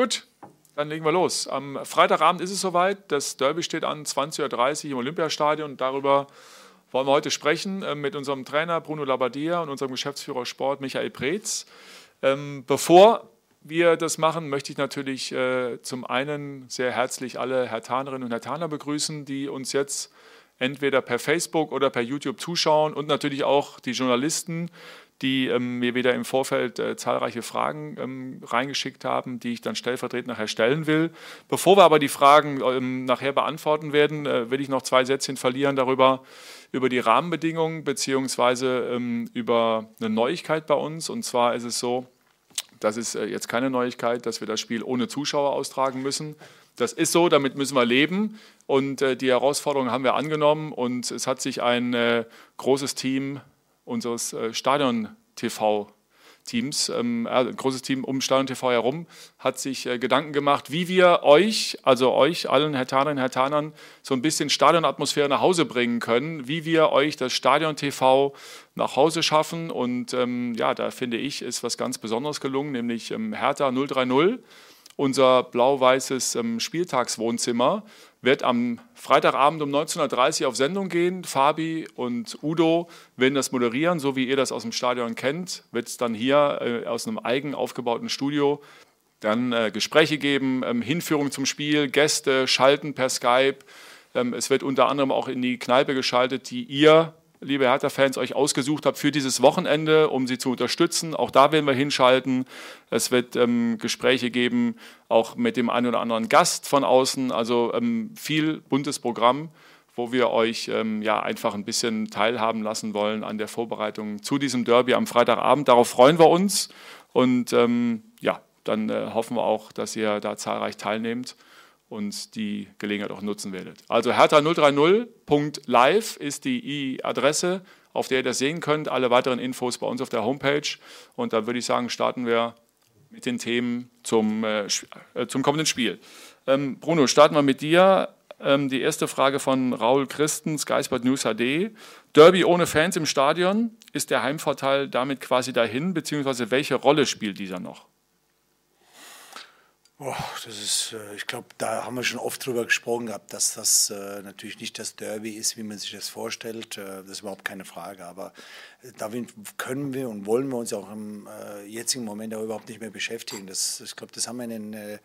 Gut, dann legen wir los. Am Freitagabend ist es soweit. Das Derby steht an 20.30 Uhr im Olympiastadion. Darüber wollen wir heute sprechen äh, mit unserem Trainer Bruno Labbadia und unserem Geschäftsführer Sport Michael Preetz. Ähm, bevor wir das machen, möchte ich natürlich äh, zum einen sehr herzlich alle Herr Tanerinnen und Herr Taner begrüßen, die uns jetzt entweder per Facebook oder per YouTube zuschauen und natürlich auch die Journalisten, die ähm, mir wieder im Vorfeld äh, zahlreiche Fragen ähm, reingeschickt haben, die ich dann stellvertretend nachher stellen will. Bevor wir aber die Fragen ähm, nachher beantworten werden, äh, will ich noch zwei Sätzchen verlieren darüber, über die Rahmenbedingungen beziehungsweise ähm, über eine Neuigkeit bei uns. Und zwar ist es so, das ist äh, jetzt keine Neuigkeit, dass wir das Spiel ohne Zuschauer austragen müssen. Das ist so, damit müssen wir leben. Und äh, die Herausforderung haben wir angenommen. Und es hat sich ein äh, großes Team unseres äh, Stadion-TV Teams, ähm, ein großes Team um Stadion TV herum, hat sich äh, Gedanken gemacht, wie wir euch, also euch allen Herr Tanern, Herr Tanern, so ein bisschen Stadionatmosphäre nach Hause bringen können, wie wir euch das Stadion TV nach Hause schaffen. Und ähm, ja, da finde ich, ist was ganz Besonderes gelungen, nämlich ähm, Hertha 030 unser blau-weißes ähm, Spieltagswohnzimmer wird am Freitagabend um 19.30 Uhr auf Sendung gehen. Fabi und Udo werden das moderieren, so wie ihr das aus dem Stadion kennt. Wird es dann hier äh, aus einem eigen aufgebauten Studio dann äh, Gespräche geben, ähm, Hinführung zum Spiel, Gäste schalten per Skype. Ähm, es wird unter anderem auch in die Kneipe geschaltet, die ihr liebe Hertha-Fans, euch ausgesucht habt für dieses Wochenende, um sie zu unterstützen. Auch da werden wir hinschalten. Es wird ähm, Gespräche geben, auch mit dem einen oder anderen Gast von außen. Also ähm, viel buntes Programm, wo wir euch ähm, ja einfach ein bisschen teilhaben lassen wollen an der Vorbereitung zu diesem Derby am Freitagabend. Darauf freuen wir uns und ähm, ja, dann äh, hoffen wir auch, dass ihr da zahlreich teilnehmt und die Gelegenheit auch nutzen werdet. Also hertha030.live ist die Adresse, auf der ihr das sehen könnt. Alle weiteren Infos bei uns auf der Homepage. Und dann würde ich sagen, starten wir mit den Themen zum, äh, äh, zum kommenden Spiel. Ähm, Bruno, starten wir mit dir. Ähm, die erste Frage von Raul Christen, Sky Sport News HD. Derby ohne Fans im Stadion, ist der Heimvorteil damit quasi dahin, beziehungsweise welche Rolle spielt dieser noch? Oh, das ist, äh, ich glaube, da haben wir schon oft drüber gesprochen gehabt, dass das äh, natürlich nicht das Derby ist, wie man sich das vorstellt. Äh, das ist überhaupt keine Frage. Aber damit können wir und wollen wir uns auch im jetzigen Moment auch überhaupt nicht mehr beschäftigen. Das, ich glaube, das haben wir in den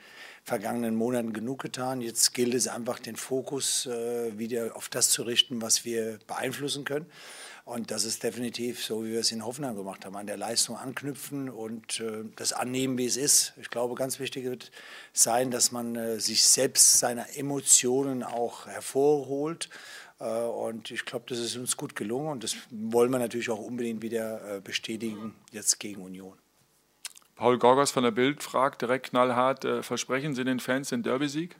vergangenen Monaten genug getan. Jetzt gilt es einfach, den Fokus wieder auf das zu richten, was wir beeinflussen können. Und das ist definitiv so, wie wir es in Hoffenheim gemacht haben, an der Leistung anknüpfen und äh, das annehmen, wie es ist. Ich glaube, ganz wichtig wird sein, dass man äh, sich selbst seine Emotionen auch hervorholt. Äh, und ich glaube, das ist uns gut gelungen und das wollen wir natürlich auch unbedingt wieder äh, bestätigen, jetzt gegen Union. Paul Gorgos von der Bild fragt direkt knallhart, äh, versprechen Sie den Fans den Derby-Sieg?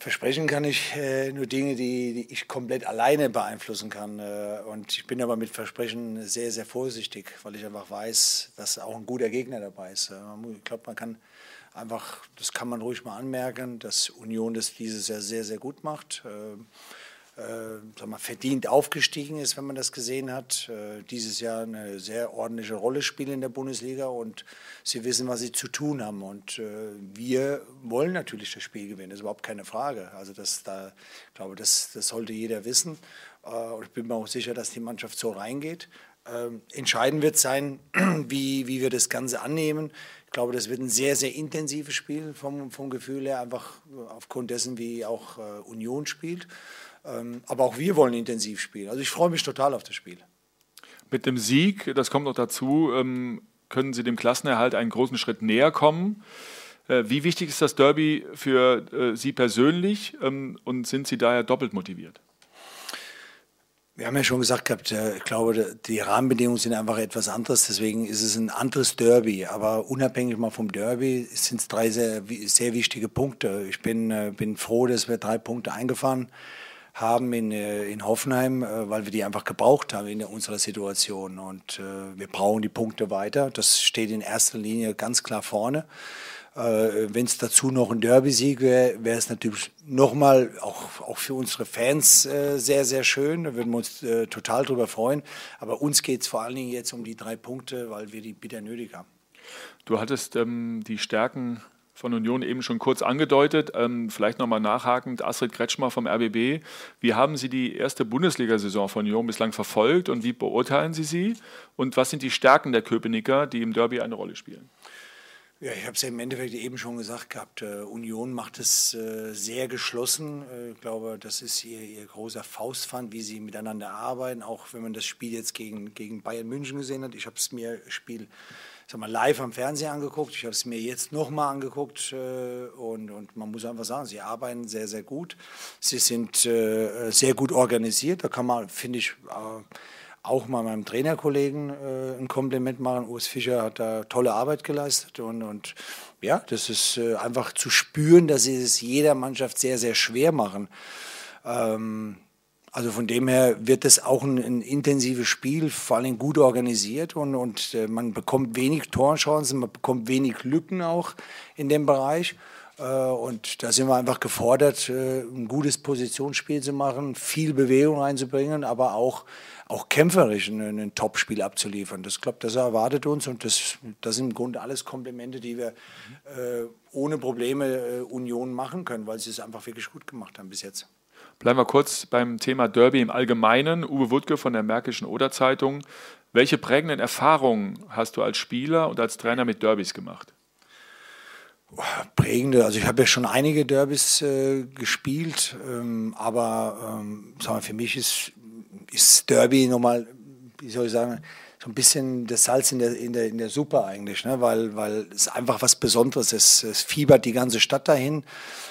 Versprechen kann ich äh, nur Dinge, die, die, ich komplett alleine beeinflussen kann. Äh, und ich bin aber mit Versprechen sehr, sehr vorsichtig, weil ich einfach weiß, dass auch ein guter Gegner dabei ist. Äh, ich glaube, man kann einfach, das kann man ruhig mal anmerken, dass Union das dieses Jahr sehr, sehr gut macht. Äh, mal, verdient aufgestiegen ist, wenn man das gesehen hat. Äh, dieses Jahr eine sehr ordentliche Rolle spielen in der Bundesliga und sie wissen, was sie zu tun haben. Und äh, wir wollen natürlich das Spiel gewinnen, das ist überhaupt keine Frage. Also das, da, ich glaube, das, das sollte jeder wissen. Und ich bin mir auch sicher, dass die Mannschaft so reingeht. Ähm, entscheidend wird sein, wie, wie wir das Ganze annehmen. Ich glaube, das wird ein sehr, sehr intensives Spiel vom, vom Gefühl her, einfach aufgrund dessen, wie auch Union spielt. Ähm, aber auch wir wollen intensiv spielen. Also ich freue mich total auf das Spiel. Mit dem Sieg, das kommt noch dazu, ähm, können Sie dem Klassenerhalt einen großen Schritt näher kommen. Äh, wie wichtig ist das Derby für äh, Sie persönlich ähm, und sind Sie daher doppelt motiviert? Wir haben ja schon gesagt gehabt, äh, ich glaube, die Rahmenbedingungen sind einfach etwas anderes, deswegen ist es ein anderes Derby. Aber unabhängig mal vom Derby sind es drei sehr, sehr wichtige Punkte. Ich bin, bin froh, dass wir drei Punkte eingefahren haben haben in, äh, in Hoffenheim, äh, weil wir die einfach gebraucht haben in unserer Situation. Und äh, wir brauchen die Punkte weiter. Das steht in erster Linie ganz klar vorne. Wenn es dazu noch ein Derby-Sieg wäre, wäre es natürlich nochmal auch, auch für unsere Fans sehr, sehr schön. Da würden wir uns total drüber freuen. Aber uns geht es vor allen Dingen jetzt um die drei Punkte, weil wir die bitter nötig haben. Du hattest ähm, die Stärken von Union eben schon kurz angedeutet. Ähm, vielleicht nochmal nachhakend, Astrid Kretschmer vom RBB. Wie haben Sie die erste Bundesliga-Saison von Union bislang verfolgt und wie beurteilen Sie sie? Und was sind die Stärken der Köpenicker, die im Derby eine Rolle spielen? Ja, ich habe es ja im Endeffekt eben schon gesagt gehabt. Äh, Union macht es äh, sehr geschlossen. Äh, ich glaube, das ist ihr, ihr großer Faustpfand, wie sie miteinander arbeiten. Auch wenn man das Spiel jetzt gegen, gegen Bayern München gesehen hat. Ich habe es mir Spiel sag mal, live am Fernseher angeguckt. Ich habe es mir jetzt nochmal angeguckt. Äh, und, und man muss einfach sagen, sie arbeiten sehr, sehr gut. Sie sind äh, sehr gut organisiert. Da kann man, finde ich, äh, auch mal meinem Trainerkollegen äh, ein Kompliment machen. Urs Fischer hat da tolle Arbeit geleistet und, und ja, das ist äh, einfach zu spüren, dass sie es jeder Mannschaft sehr, sehr schwer machen. Ähm, also von dem her wird es auch ein, ein, intensives Spiel, vor allem gut organisiert und, und äh, man bekommt wenig Torchancen, man bekommt wenig Lücken auch in dem Bereich. Äh, und da sind wir einfach gefordert, äh, ein gutes Positionsspiel zu machen, viel Bewegung reinzubringen, aber auch, auch kämpferisch ein, ein Topspiel abzuliefern. Das glaube das erwartet uns und das, das sind im Grunde alles Komplimente, die wir ohne Probleme Union machen können, weil sie es einfach wirklich gut gemacht haben bis jetzt. Bleiben wir kurz beim Thema Derby im Allgemeinen. Uwe Wuttke von der Märkischen Oder Zeitung. Welche prägenden Erfahrungen hast du als Spieler und als Trainer mit Derbys gemacht? prägende, also ich habe ja schon einige Derbys äh, gespielt, ähm, aber ähm, sagen wir, für mich ist, ist Derby nochmal, wie soll ich sagen, so ein bisschen das Salz in der, in der, in der Suppe eigentlich, ne? weil, weil es einfach was Besonderes ist. Es fiebert die ganze Stadt dahin.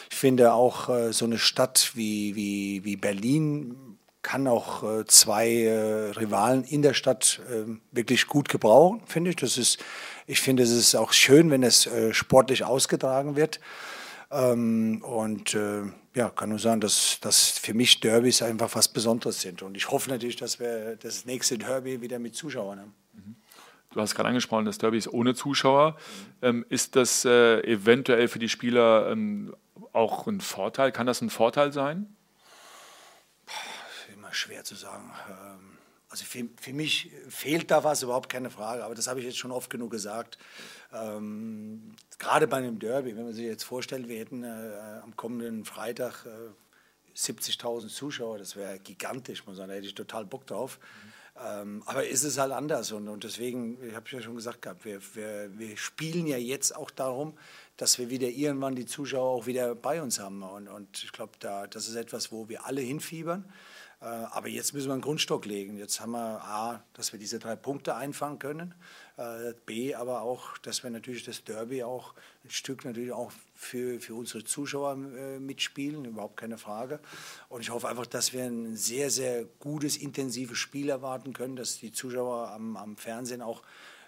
Ich finde auch äh, so eine Stadt wie, wie, wie Berlin kann auch äh, zwei äh, Rivalen in der Stadt äh, wirklich gut gebrauchen, finde ich. Das ist ich finde, es ist auch schön, wenn es sportlich ausgetragen wird. Ähm, und ja, kann nur sagen, dass, dass für mich Derbys einfach was Besonderes sind. Und ich hoffe natürlich, dass wir das nächste Derby wieder mit Zuschauern haben. Mhm. Du hast gerade angesprochen, das Derby ist ohne Zuschauer. Ähm, ist das äh, eventuell für die Spieler ähm, auch ein Vorteil? Kann das ein Vorteil sein? Immer schwer zu sagen. Ähm, also für, für mich fehlt da was, überhaupt keine Frage, aber das habe ich jetzt schon oft genug gesagt. Gerade bei einem Derby, wenn man sich jetzt vorstellt, wir hätten äh, am kommenden Freitag äh, 70.000 Zuschauer, das wäre gigantisch, muss man sagen, da hätte ich total Bock drauf. Mhm. Ähm, aber ist es halt anders und, und deswegen, ich habe ja schon gesagt gehabt, wir, wir, wir spielen ja jetzt auch darum, dass wir wieder irgendwann die Zuschauer auch wieder bei uns haben. Und, und ich glaube, da, das ist etwas, wo wir alle hinfiebern. Äh, aber jetzt müssen wir einen Grundstock legen. Jetzt haben wir A, dass wir diese drei Punkte einfangen können. Äh, B, aber auch, dass wir natürlich das Derby auch ein Stück natürlich auch für, für unsere Zuschauer äh, mitspielen, überhaupt keine Frage. Und ich hoffe einfach, dass wir ein sehr, sehr gutes, intensives Spiel erwarten können, dass die Zuschauer am, am Fernsehen auch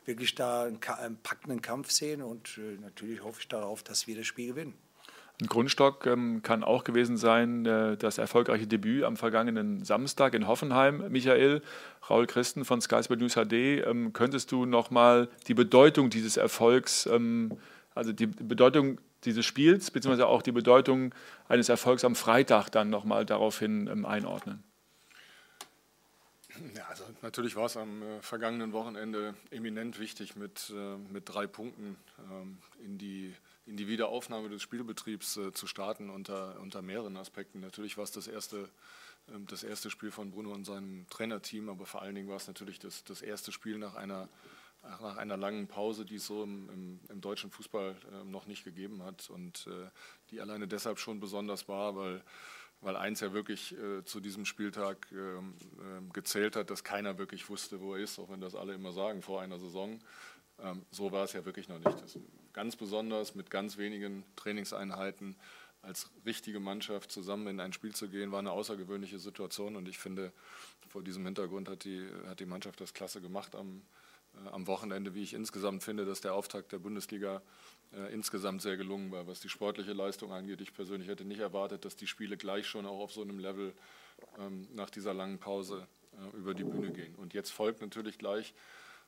wirklich da einen, einen packenden Kampf sehen. Und natürlich hoffe ich darauf, dass wir das Spiel gewinnen. Ein Grundstock ähm, kann auch gewesen sein, äh, das erfolgreiche Debüt am vergangenen Samstag in Hoffenheim. Michael, Raul Christen von Sky Sport News HD, ähm, könntest du nochmal die Bedeutung dieses Erfolgs, ähm, also die Bedeutung dieses Spiels, beziehungsweise auch die Bedeutung eines Erfolgs am Freitag dann nochmal daraufhin ähm, einordnen? Ja, also natürlich war es am äh, vergangenen Wochenende eminent wichtig, mit, äh, mit drei Punkten ähm, in die in die Wiederaufnahme des Spielbetriebs äh, zu starten unter, unter mehreren Aspekten. Natürlich war es das erste, äh, das erste Spiel von Bruno und seinem Trainerteam, aber vor allen Dingen war es natürlich das, das erste Spiel nach einer, nach einer langen Pause, die es so im, im, im deutschen Fußball äh, noch nicht gegeben hat und äh, die alleine deshalb schon besonders war, weil weil eins ja wirklich äh, zu diesem Spieltag ähm, äh, gezählt hat, dass keiner wirklich wusste, wo er ist, auch wenn das alle immer sagen vor einer Saison. Ähm, so war es ja wirklich noch nicht. Ganz besonders mit ganz wenigen Trainingseinheiten als richtige Mannschaft zusammen in ein Spiel zu gehen, war eine außergewöhnliche Situation. Und ich finde, vor diesem Hintergrund hat die, hat die Mannschaft das klasse gemacht am, am Wochenende, wie ich insgesamt finde, dass der Auftakt der Bundesliga äh, insgesamt sehr gelungen war, was die sportliche Leistung angeht. Ich persönlich hätte nicht erwartet, dass die Spiele gleich schon auch auf so einem Level ähm, nach dieser langen Pause äh, über die Bühne gehen. Und jetzt folgt natürlich gleich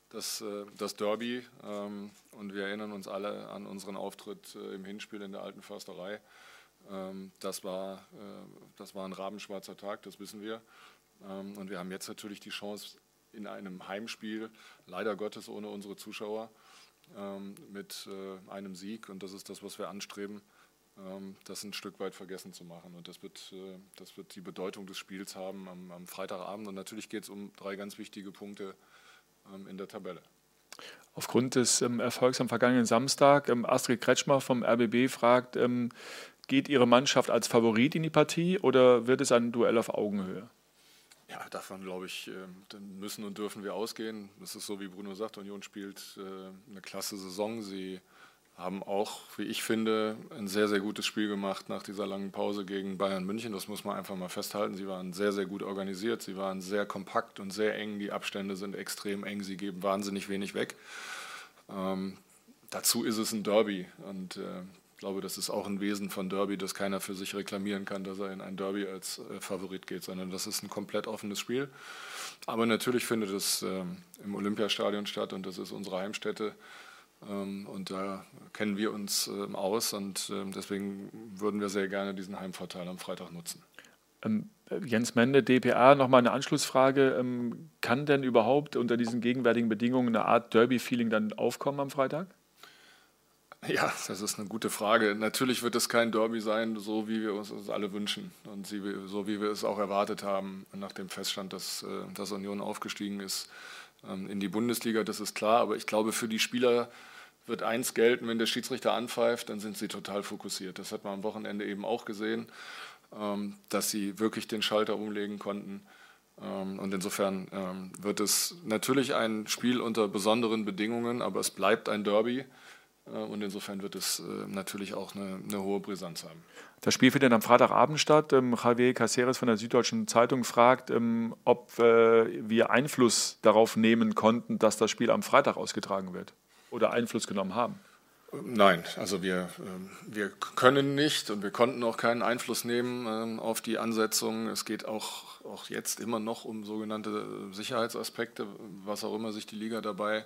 das, äh, das Derby. Ähm, und wir erinnern uns alle an unseren Auftritt äh, im Hinspiel in der alten Försterei. Ähm, das, war, äh, das war ein rabenschwarzer Tag, das wissen wir. Und wir haben jetzt natürlich die Chance, in einem Heimspiel, leider Gottes ohne unsere Zuschauer, ähm, mit äh, einem Sieg und das ist das, was wir anstreben, ähm, das ein Stück weit vergessen zu machen. Und das wird, äh, das wird die Bedeutung des Spiels haben am, am Freitagabend. Und natürlich geht es um drei ganz wichtige Punkte ähm, in der Tabelle. Aufgrund des Erfolgs am vergangenen Samstag, Astrid Kretschmer vom RBB fragt, geht Ihre Mannschaft als Favorit in die Partie oder wird es ein Duell auf Augenhöhe? Ja, davon glaube ich, dann müssen und dürfen wir ausgehen. Das ist so, wie Bruno sagt, Union spielt äh, eine klasse Saison. Sie haben auch, wie ich finde, ein sehr, sehr gutes Spiel gemacht nach dieser langen Pause gegen Bayern München. Das muss man einfach mal festhalten. Sie waren sehr, sehr gut organisiert. Sie waren sehr kompakt und sehr eng. Die Abstände sind extrem eng. Sie geben wahnsinnig wenig weg. Ähm, dazu ist es ein Derby. Und äh, ich glaube, das ist auch ein Wesen von Derby, dass keiner für sich reklamieren kann, dass er in ein Derby als äh, Favorit geht, sondern das ist ein komplett offenes Spiel. Aber natürlich findet es äh, im Olympiastadion statt und das ist unsere Heimstätte. Ähm, und da kennen wir uns ähm, aus und ähm, deswegen würden wir sehr gerne diesen Heimvorteil am Freitag nutzen. Jens Mende, DPA, nochmal eine Anschlussfrage. Kann denn überhaupt unter diesen gegenwärtigen Bedingungen eine Art Derby-Feeling dann aufkommen am Freitag? Ja, das ist eine gute Frage. Natürlich wird es kein Derby sein, so wie wir uns das alle wünschen und so wie wir es auch erwartet haben, nach dem Feststand, dass, äh, dass Union aufgestiegen ist in die Bundesliga. Das ist klar, aber ich glaube, für die Spieler wird eins gelten, wenn der Schiedsrichter anpfeift, dann sind sie total fokussiert. Das hat man am Wochenende eben auch gesehen, ähm, dass sie wirklich den Schalter umlegen konnten. Ähm, und insofern ähm, wird es natürlich ein Spiel unter besonderen Bedingungen, aber es bleibt ein Derby. Äh, und insofern wird es äh, natürlich auch eine, eine hohe Brisanz haben. Das Spiel findet am Freitagabend statt. Javier Caceres von der Süddeutschen Zeitung fragt, ob äh, wir Einfluss darauf nehmen konnten, dass das Spiel am Freitag ausgetragen wird oder Einfluss genommen haben? Nein, also wir, ähm, wir können nicht und wir konnten auch keinen Einfluss nehmen ähm, auf die Ansetzung. Es geht auch, auch jetzt immer noch um sogenannte Sicherheitsaspekte, was auch immer sich die Liga dabei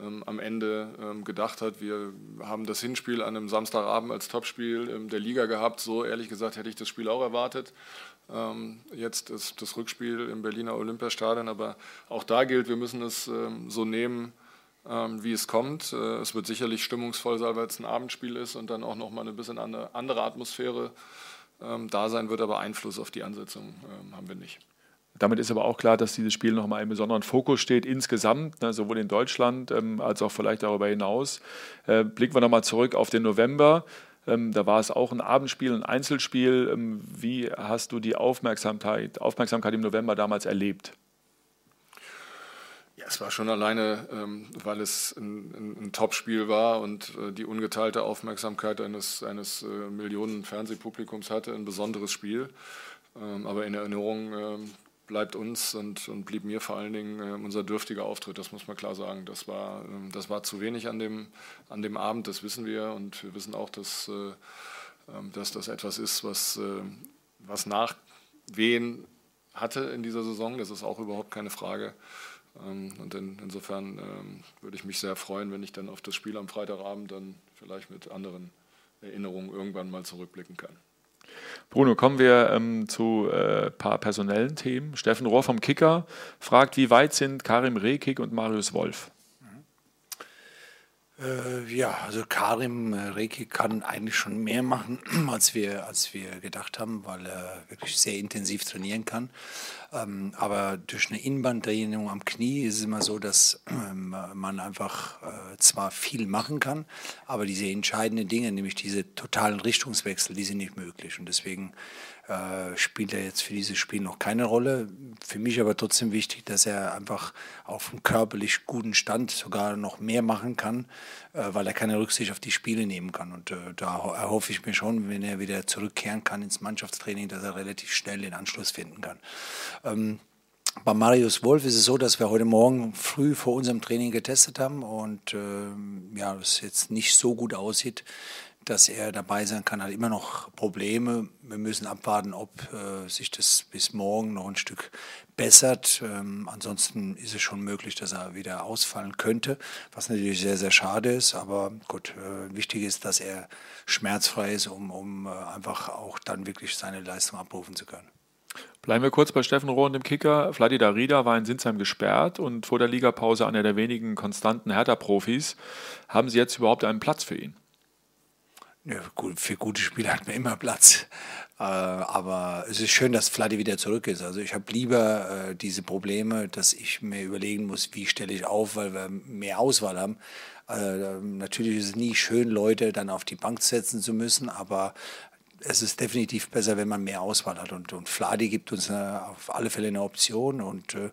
ähm, am Ende gedacht hat. Wir haben das Hinspiel an einem Samstagabend als Topspiel der Liga gehabt. So ehrlich gesagt hätte ich das Spiel auch erwartet. jetzt ist das Rückspiel im Berliner Olympiastadion, aber auch da gilt, wir müssen es so nehmen, ähm, wie es kommt. Äh, es wird sicherlich stimmungsvoll sein, weil es ein Abendspiel ist und dann auch nochmal eine bisschen andere Atmosphäre ähm, da sein wird, aber Einfluss auf die Ansetzung ähm, haben wir nicht. Damit ist aber auch klar, dass dieses Spiel nochmal im besonderen Fokus steht, insgesamt, ne, sowohl in Deutschland ähm, als auch vielleicht darüber hinaus. Äh, blicken wir nochmal zurück auf den November. Ähm, da war es auch ein Abendspiel, ein Einzelspiel. Ähm, wie hast du die Aufmerksamkeit, Aufmerksamkeit im November damals erlebt? Ja, es war schon alleine, ähm, weil es ein, ein, ein Topspiel war und äh, die ungeteilte Aufmerksamkeit eines, eines äh, Millionen Fernsehpublikums hatte, ein besonderes Spiel. Ähm, aber in Erinnerung ähm, bleibt uns und, und, blieb mir vor allen Dingen äh, unser dürftiger Auftritt, das muss man klar sagen. Das war, das war zu wenig an dem, an dem Abend, das wissen wir und wir wissen auch, dass, dass das etwas ist, was, was Nachwehen hatte in dieser Saison, das ist auch überhaupt keine Frage. Ähm, und in, insofern ähm, würde ich mich sehr freuen, wenn ich dann auf das Spiel am Freitagabend dann vielleicht mit anderen Erinnerungen irgendwann mal zurückblicken kann. Bruno, kommen wir ähm, zu ein äh, paar personellen Themen. Steffen Rohr vom Kicker fragt, wie weit sind Karim Rehkick und Marius Wolf? Äh, ja, also Karim äh, Reki kann eigentlich schon mehr machen, als wir, als wir gedacht haben, weil er wirklich sehr intensiv trainieren kann. Ähm, aber durch eine Innenbandtraining am Knie ist es immer so, dass ähm, man einfach äh, zwar viel machen kann, aber diese entscheidenden Dinge, nämlich diese totalen Richtungswechsel, die sind nicht möglich. Und deswegen äh, spielt er jetzt für dieses Spiel noch keine Rolle. Für mich aber trotzdem wichtig, dass er einfach auf einem körperlich guten Stand sogar noch mehr machen kann, äh, weil er keine Rücksicht auf die Spiele nehmen kann. Und äh, da erhoffe ich mir schon, wenn er wieder zurückkehren kann ins Mannschaftstraining, dass er relativ schnell den Anschluss finden kann. Ähm, bei Marius Wolf ist es so, dass wir heute Morgen früh vor unserem Training getestet haben und äh, ja, es jetzt nicht so gut aussieht, dass er dabei sein kann, hat immer noch Probleme. Wir müssen abwarten, ob äh, sich das bis morgen noch ein Stück bessert. Ähm, ansonsten ist es schon möglich, dass er wieder ausfallen könnte, was natürlich sehr, sehr schade ist. Aber gut, äh, wichtig ist, dass er schmerzfrei ist, um, um äh, einfach auch dann wirklich seine Leistung abrufen zu können. Bleiben wir kurz bei Steffen Rohr und dem Kicker. Vladi Darida war in Sinsheim gesperrt und vor der Ligapause einer der wenigen konstanten Hertha-Profis. Haben Sie jetzt überhaupt einen Platz für ihn? Für gute Spieler hat man immer Platz. Äh, aber es ist schön, dass Vladi wieder zurück ist. Also ich habe lieber äh, diese Probleme, dass ich mir überlegen muss, wie stelle ich auf, weil wir mehr Auswahl haben. Äh, natürlich ist es nie schön, Leute dann auf die Bank setzen zu müssen, aber es ist definitiv besser, wenn man mehr Auswahl hat. Und, und Fladi gibt uns eine, auf alle Fälle eine Option und äh,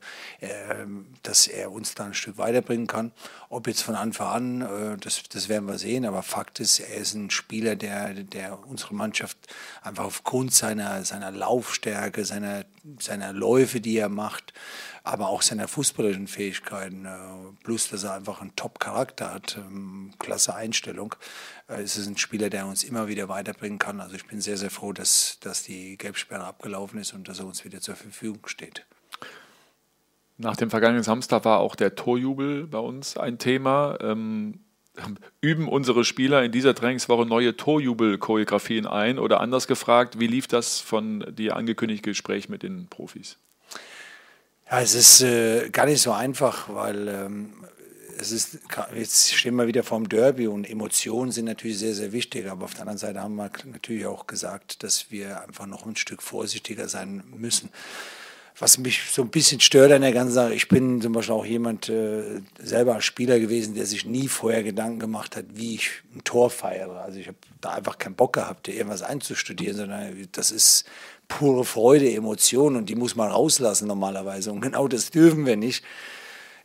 dass er uns da ein Stück weiterbringen kann. Ob jetzt von Anfang an, äh, das, das werden wir sehen. Aber Fakt ist, er ist ein Spieler, der, der unsere Mannschaft einfach aufgrund seiner, seiner Laufstärke, seiner, seiner Läufe, die er macht, aber auch seiner fußballerischen Fähigkeiten, äh, plus dass er einfach einen Top-Charakter hat, ähm, klasse Einstellung, äh, ist es ein Spieler, der uns immer wieder weiterbringen kann. Also ich bin sehr, sehr froh, dass, dass die Gelbsperre abgelaufen ist und dass er uns wieder zur Verfügung steht. Nach dem vergangenen Samstag war auch der Torjubel bei uns ein Thema. Ähm, üben unsere Spieler in dieser Trainingswoche neue Torjubel-Choreografien ein? Oder anders gefragt, wie lief das von dir angekündigten Gespräch mit den Profis? Ja, es ist äh, gar nicht so einfach, weil ähm, es ist, jetzt stehen wir wieder vorm Derby und Emotionen sind natürlich sehr, sehr wichtig. Aber auf der anderen Seite haben wir natürlich auch gesagt, dass wir einfach noch ein Stück vorsichtiger sein müssen. Was mich so ein bisschen stört an der ganzen Sache, ich bin zum Beispiel auch jemand, äh, selber als Spieler gewesen, der sich nie vorher Gedanken gemacht hat, wie ich ein Tor feiere. Also ich habe da einfach keinen Bock gehabt, irgendwas einzustudieren, sondern das ist pure Freude, Emotion und die muss man rauslassen normalerweise. Und genau das dürfen wir nicht.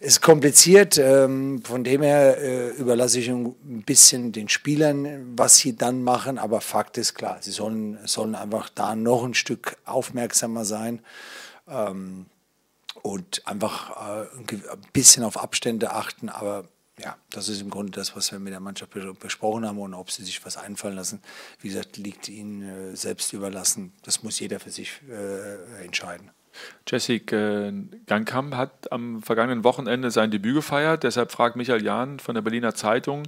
Ist kompliziert, ähm, von dem her äh, überlasse ich ein bisschen den Spielern, was sie dann machen, aber Fakt ist klar, sie sollen, sollen einfach da noch ein Stück aufmerksamer sein ähm, und einfach äh, ein bisschen auf Abstände achten, aber ja, das ist im Grunde das, was wir mit der Mannschaft besprochen haben und ob sie sich was einfallen lassen, wie gesagt, liegt ihnen äh, selbst überlassen. Das muss jeder für sich äh, entscheiden. Jessica äh, Gangkamp hat am vergangenen Wochenende sein Debüt gefeiert. Deshalb fragt Michael Jahn von der Berliner Zeitung,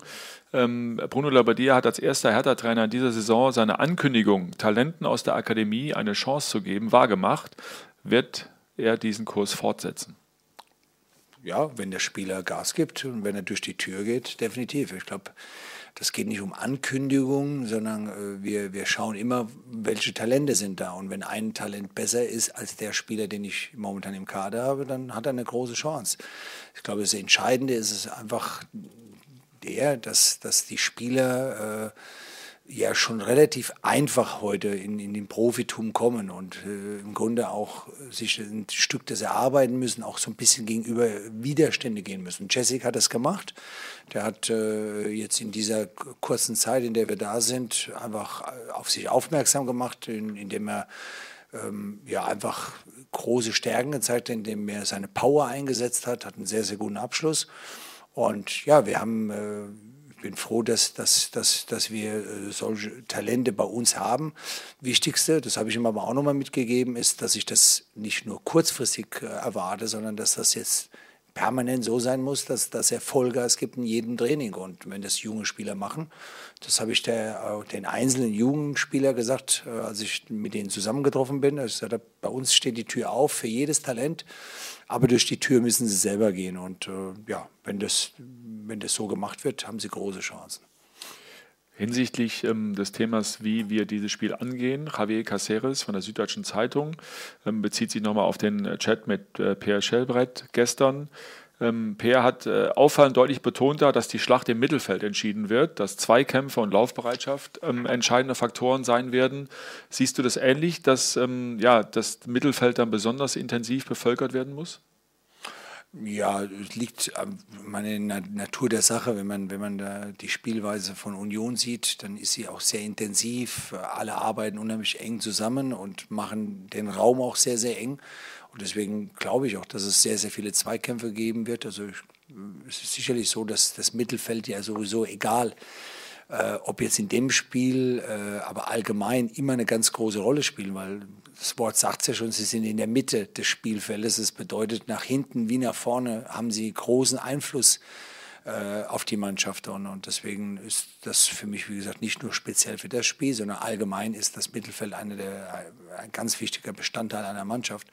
ähm, Bruno Labbadia hat als erster Hertha-Trainer in dieser Saison seine Ankündigung, Talenten aus der Akademie eine Chance zu geben, wahrgemacht. Wird er diesen Kurs fortsetzen? Ja, wenn der Spieler Gas gibt und wenn er durch die Tür geht, definitiv. Ich glaube, das geht nicht um Ankündigungen, sondern äh, wir, wir schauen immer, welche Talente sind da. Und wenn ein Talent besser ist als der Spieler, den ich momentan im Kader habe, dann hat er eine große Chance. Ich glaube, das Entscheidende ist es einfach der, dass, dass die Spieler äh, ja schon relativ einfach heute in, in den Profitum kommen und äh, im Grunde auch sich ein Stück des erarbeiten müssen, auch so ein bisschen gegenüber Widerstände gehen müssen. Jessica hat das gemacht. Der hat äh, jetzt in dieser kurzen Zeit, in der wir da sind, einfach äh, auf sich aufmerksam gemacht, in, indem er ähm, ja einfach große Stärken gezeigt hat, indem er seine Power eingesetzt hat, hat einen sehr, sehr guten Abschluss. Und ja, wir haben äh, bin froh, dass, dass, dass, dass wir äh, solche Talente bei uns haben. Wichtigste, das habe ich ihm aber auch nochmal mitgegeben, ist, dass ich das nicht nur kurzfristig äh, erwarte, sondern dass das jetzt permanent so sein muss, dass, dass er Vollgas gibt in jedem Training. Und wenn das junge Spieler machen, das habe ich der, den einzelnen jungen Spieler gesagt, äh, als ich mit denen zusammengetroffen bin. Ich sagte, bei uns steht die Tür auf für jedes Talent, aber durch die Tür müssen sie selber gehen. Und ja, wenn das, wenn das so gemacht wird, haben sie große Chancen. Hinsichtlich ähm, des Themas, wie wir dieses Spiel angehen, Javier Caceres von der Süddeutschen Zeitung ähm, bezieht sich nochmal auf den äh, Chat mit äh, Peer Schellbrett gestern. Ähm, Peer hat äh, auffallend deutlich betont, da, dass die Schlacht im Mittelfeld entschieden wird, dass Zweikämpfe und Laufbereitschaft ähm, entscheidende Faktoren sein werden. Siehst du das ähnlich, dass ähm, ja, das Mittelfeld dann besonders intensiv bevölkert werden muss? Ja, es liegt an der Natur der Sache. Wenn man, wenn man da die Spielweise von Union sieht, dann ist sie auch sehr intensiv. Alle arbeiten unheimlich eng zusammen und machen den Raum auch sehr, sehr eng. Und deswegen glaube ich auch, dass es sehr, sehr viele Zweikämpfe geben wird. Also es ist sicherlich so, dass das Mittelfeld ja sowieso egal äh, ob jetzt in dem Spiel, äh, aber allgemein immer eine ganz große Rolle spielen, weil das Wort sagt es ja schon, sie sind in der Mitte des Spielfeldes. Das bedeutet, nach hinten wie nach vorne haben sie großen Einfluss äh, auf die Mannschaft. Und, und deswegen ist das für mich, wie gesagt, nicht nur speziell für das Spiel, sondern allgemein ist das Mittelfeld eine der, ein ganz wichtiger Bestandteil einer Mannschaft.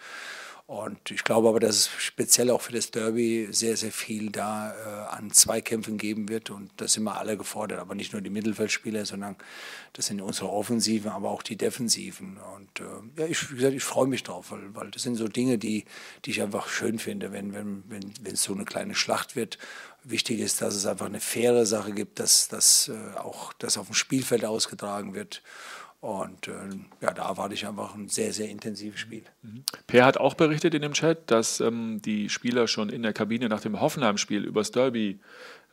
Und ich glaube aber, dass es speziell auch für das Derby sehr, sehr viel da äh, an Zweikämpfen geben wird. Und da sind wir alle gefordert. Aber nicht nur die Mittelfeldspieler, sondern das sind unsere Offensiven, aber auch die Defensiven. Und äh, ja, ich, wie gesagt, ich freue mich drauf, weil, weil das sind so Dinge, die, die ich einfach schön finde, wenn, wenn, wenn, wenn es so eine kleine Schlacht wird. Wichtig ist, dass es einfach eine faire Sache gibt, dass, dass äh, auch das auf dem Spielfeld ausgetragen wird. Und äh, ja, da erwarte ich einfach ein sehr, sehr intensives Spiel. Mhm. Per hat auch berichtet in dem Chat, dass ähm, die Spieler schon in der Kabine nach dem Hoffenheim-Spiel über das Derby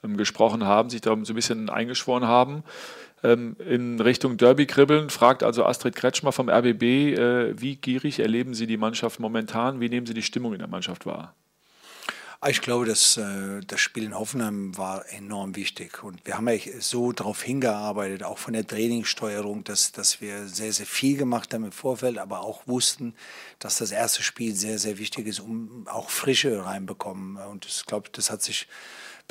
ähm, gesprochen haben, sich da so ein bisschen eingeschworen haben. Ähm, in Richtung Derby kribbeln, fragt also Astrid Kretschmer vom RBB, äh, wie gierig erleben Sie die Mannschaft momentan? Wie nehmen Sie die Stimmung in der Mannschaft wahr? Ah, ich glaube, dass äh, das Spiel in Hoffenheim war enorm wichtig. Und wir haben ja so darauf hingearbeitet, auch von der Trainingssteuerung, dass, dass wir sehr, sehr viel gemacht haben im Vorfeld, aber auch wussten, dass das erste Spiel sehr, sehr wichtig ist, um auch Frische reinbekommen. Und ich glaube, das hat sich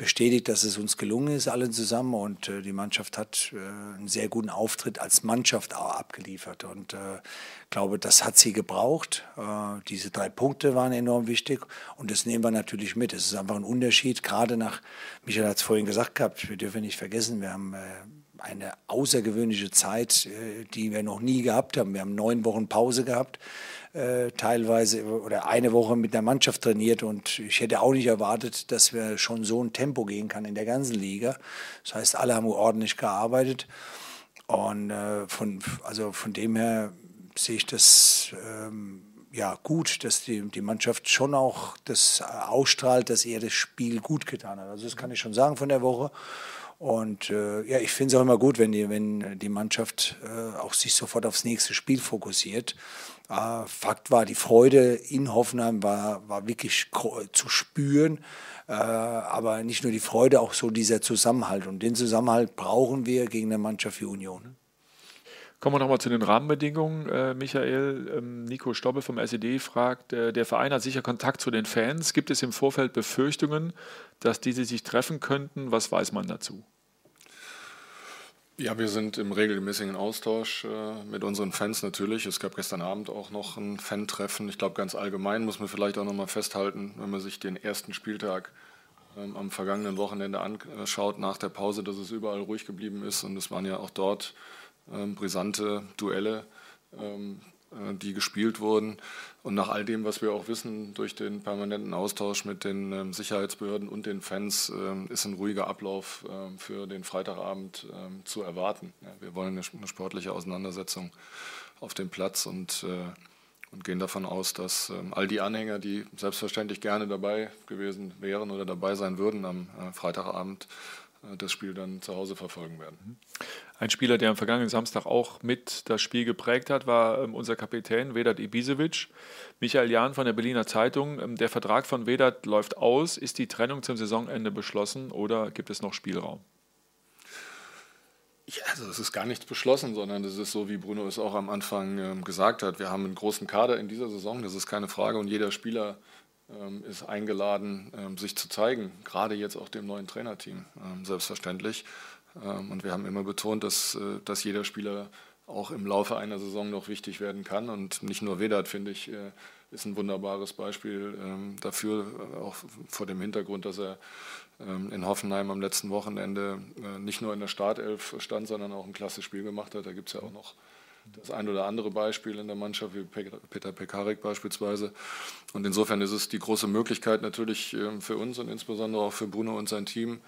bestätigt, dass es uns gelungen ist, alle zusammen. Und äh, die Mannschaft hat äh, einen sehr guten Auftritt als Mannschaft auch abgeliefert. Und äh, glaube, das hat sie gebraucht. Äh, diese drei Punkte waren enorm wichtig. Und das nehmen wir natürlich mit. Es ist einfach ein Unterschied, gerade nach, Michael hat es vorhin gesagt gehabt, wir dürfen nicht vergessen, wir haben äh, eine außergewöhnliche Zeit, äh, die wir noch nie gehabt haben. Wir haben neun Wochen Pause gehabt äh, teilweise oder eine Woche mit der Mannschaft trainiert und ich hätte auch nicht erwartet, dass wir schon so ein Tempo gehen kann in der ganzen Liga. Das heißt, alle haben ordentlich gearbeitet und äh, von, also von dem her sehe ich das ähm, ja gut, dass die, die Mannschaft schon auch das ausstrahlt, dass er das Spiel gut getan hat. Also das kann ich schon sagen von der Woche. Und äh, ja, ich finde es auch immer gut, wenn die, wenn die Mannschaft äh, auch sich sofort aufs nächste Spiel fokussiert. Äh, Fakt war, die Freude in Hoffenheim war, war wirklich zu spüren. Äh, aber nicht nur die Freude, auch so dieser Zusammenhalt. Und den Zusammenhalt brauchen wir gegen eine Mannschaft wie Union. Kommen wir nochmal zu den Rahmenbedingungen, äh, Michael. Ähm, Nico Stobbe vom SED fragt, äh, der Verein hat sicher Kontakt zu den Fans. Gibt es im Vorfeld Befürchtungen, dass diese sich treffen könnten? Was weiß man dazu? Ja, wir sind im regelmäßigen Austausch äh, mit unseren Fans natürlich. Es gab gestern Abend auch noch ein Fan-Treffen. Ich glaube, ganz allgemein muss man vielleicht auch nochmal festhalten, wenn man sich den ersten Spieltag ähm, am vergangenen Wochenende anschaut, nach der Pause, dass es überall ruhig geblieben ist. Und es waren ja auch dort ähm, brisante Duelle. Ähm, äh, die gespielt wurden. Und nach all dem, was wir auch wissen, durch den permanenten Austausch mit den ähm, Sicherheitsbehörden und den Fans, ähm, ist ein ruhiger Ablauf ähm, für den Freitagabend zu erwarten. Wir wollen eine, sportliche Auseinandersetzung auf dem Platz und, äh, und gehen davon aus, dass all die Anhänger, die selbstverständlich gerne dabei gewesen wären oder dabei sein würden am äh, Freitagabend, äh, das Spiel dann zu Hause verfolgen werden. Ein Spieler, der am vergangenen Samstag auch mit das Spiel geprägt hat, war ähm, unser Kapitän Vedat Ibisevic. Michael Jahn von der Berliner Zeitung. Ähm, der Vertrag von Vedat läuft aus. Ist die Trennung zum Saisonende beschlossen oder gibt es noch Spielraum? Ja, also es ist gar nichts beschlossen, sondern es ist so, wie Bruno es auch am Anfang ähm, gesagt hat. Wir haben einen großen Kader in dieser Saison, das ist keine Frage. Und jeder Spieler ist eingeladen, sich zu zeigen, gerade jetzt auch dem neuen Trainerteam, selbstverständlich. Und wir haben immer betont, dass, äh, dass jeder Spieler auch im Laufe einer Saison noch wichtig werden kann. Und nicht nur Vedat, finde ich, äh, ist ein wunderbares Beispiel dafür, äh, auch vor dem Hintergrund, dass er in Hoffenheim am letzten Wochenende nicht nur in der Startelf stand, sondern auch ein klasse Spiel gemacht hat. Da gibt es ja auch noch das ein oder andere Beispiel in der Mannschaft, wie Peter Pekarik beispielsweise. Und insofern ist es die große Möglichkeit natürlich ähm, für uns und insbesondere auch für Bruno und sein Team, ähm,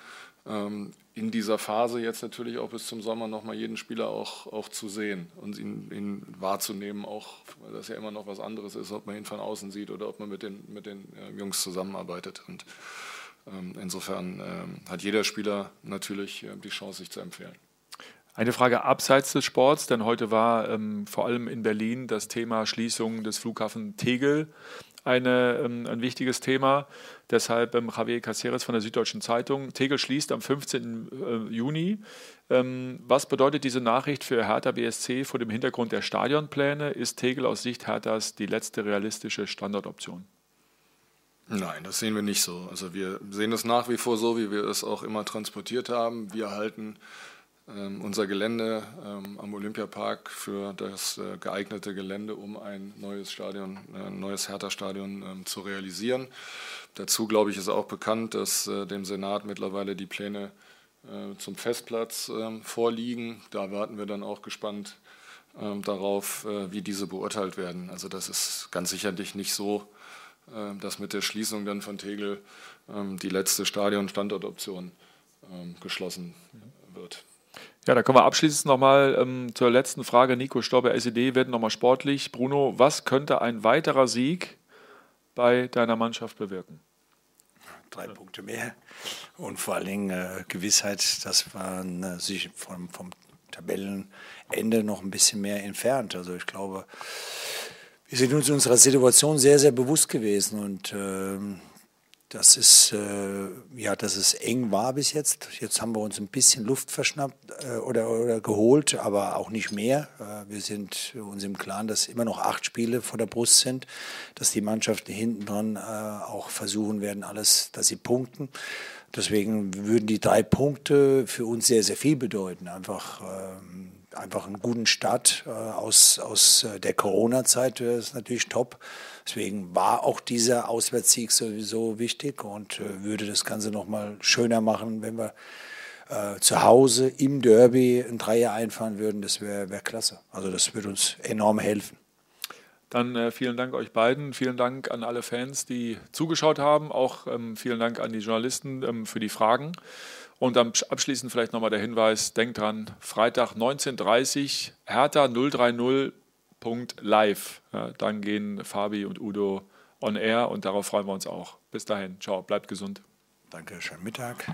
in dieser Phase jetzt natürlich auch bis zum Sommer nochmal jeden Spieler auch, auch zu sehen und ihn, ihn, wahrzunehmen, auch weil das ja immer noch was anderes ist, ob man ihn von außen sieht oder ob man mit den, mit den äh, Jungs zusammenarbeitet. Und ähm, insofern hat jeder Spieler natürlich äh, die Chance, sich zu empfehlen. Eine Frage abseits des Sports, denn heute war ähm, vor allem in Berlin das Thema Schließung des Flughafen Tegel eine, ähm, ein wichtiges Thema. Deshalb ähm, Javier Caceres von der Süddeutschen Zeitung. Tegel schließt am 15. Äh, Juni. Ähm, was bedeutet diese Nachricht für Hertha BSC vor dem Hintergrund der Stadionpläne? Ist Tegel aus Sicht Herthas die letzte realistische Standardoption? Nein, das sehen wir nicht so. Also wir sehen es nach wie vor so, wie wir es auch immer transportiert haben. Wir halten unser Gelände ähm, am Olympiapark für das äh, geeignete Gelände, um ein neues Stadion, äh, ein neues Hertha-Stadion ähm, zu realisieren. Dazu, glaube ich, ist auch bekannt, dass äh, dem Senat mittlerweile die Pläne zum Festplatz ähm, vorliegen. Da warten wir dann auch gespannt ähm, darauf, wie diese beurteilt werden. Also das ist ganz sicherlich nicht so, dass mit der Schließung dann von Tegel ähm, die letzte Stadion-Standortoption ähm, geschlossen wird. Ja, da kommen wir abschließend nochmal ähm, zur letzten Frage. Nico Stauber, SED, wird nochmal sportlich. Bruno, was könnte ein weiterer Sieg bei deiner Mannschaft bewirken? Drei Punkte mehr und vor allen Dingen äh, Gewissheit, dass man äh, sich vom, vom Tabellenende noch ein bisschen mehr entfernt. Also ich glaube, wir sind uns unserer Situation sehr, sehr bewusst gewesen und ähm, das ist, äh, ja, dass es eng war bis jetzt. Jetzt haben wir uns ein bisschen Luft verschnappt äh, oder, oder geholt, aber auch nicht mehr. Äh, wir sind uns im Klaren, dass immer noch acht Spiele vor der Brust sind, dass die Mannschaften hinten dran äh, auch versuchen werden, alles, dass sie punkten. Deswegen würden die drei Punkte für uns sehr, sehr viel bedeuten. Einfach, äh, einfach einen guten Start äh, aus, aus äh, der Corona-Zeit ist natürlich top. Deswegen war auch dieser Auswärtssieg sowieso wichtig und äh, würde das Ganze nochmal schöner machen, wenn wir äh, zu Hause im Derby ein Dreier einfahren würden. Das wäre wär klasse. Also das würde uns enorm helfen. Dann äh, vielen Dank euch beiden. Vielen Dank an alle Fans, die zugeschaut haben. Auch ähm, vielen Dank an die Journalisten ähm, für die Fragen. Und dann abschließend vielleicht nochmal der Hinweis: Denkt dran, Freitag 19.30 Uhr, Hertha 030.live. Ja, dann gehen Fabi und Udo on air und darauf freuen wir uns auch. Bis dahin, ciao, bleibt gesund. Danke, schönen Mittag.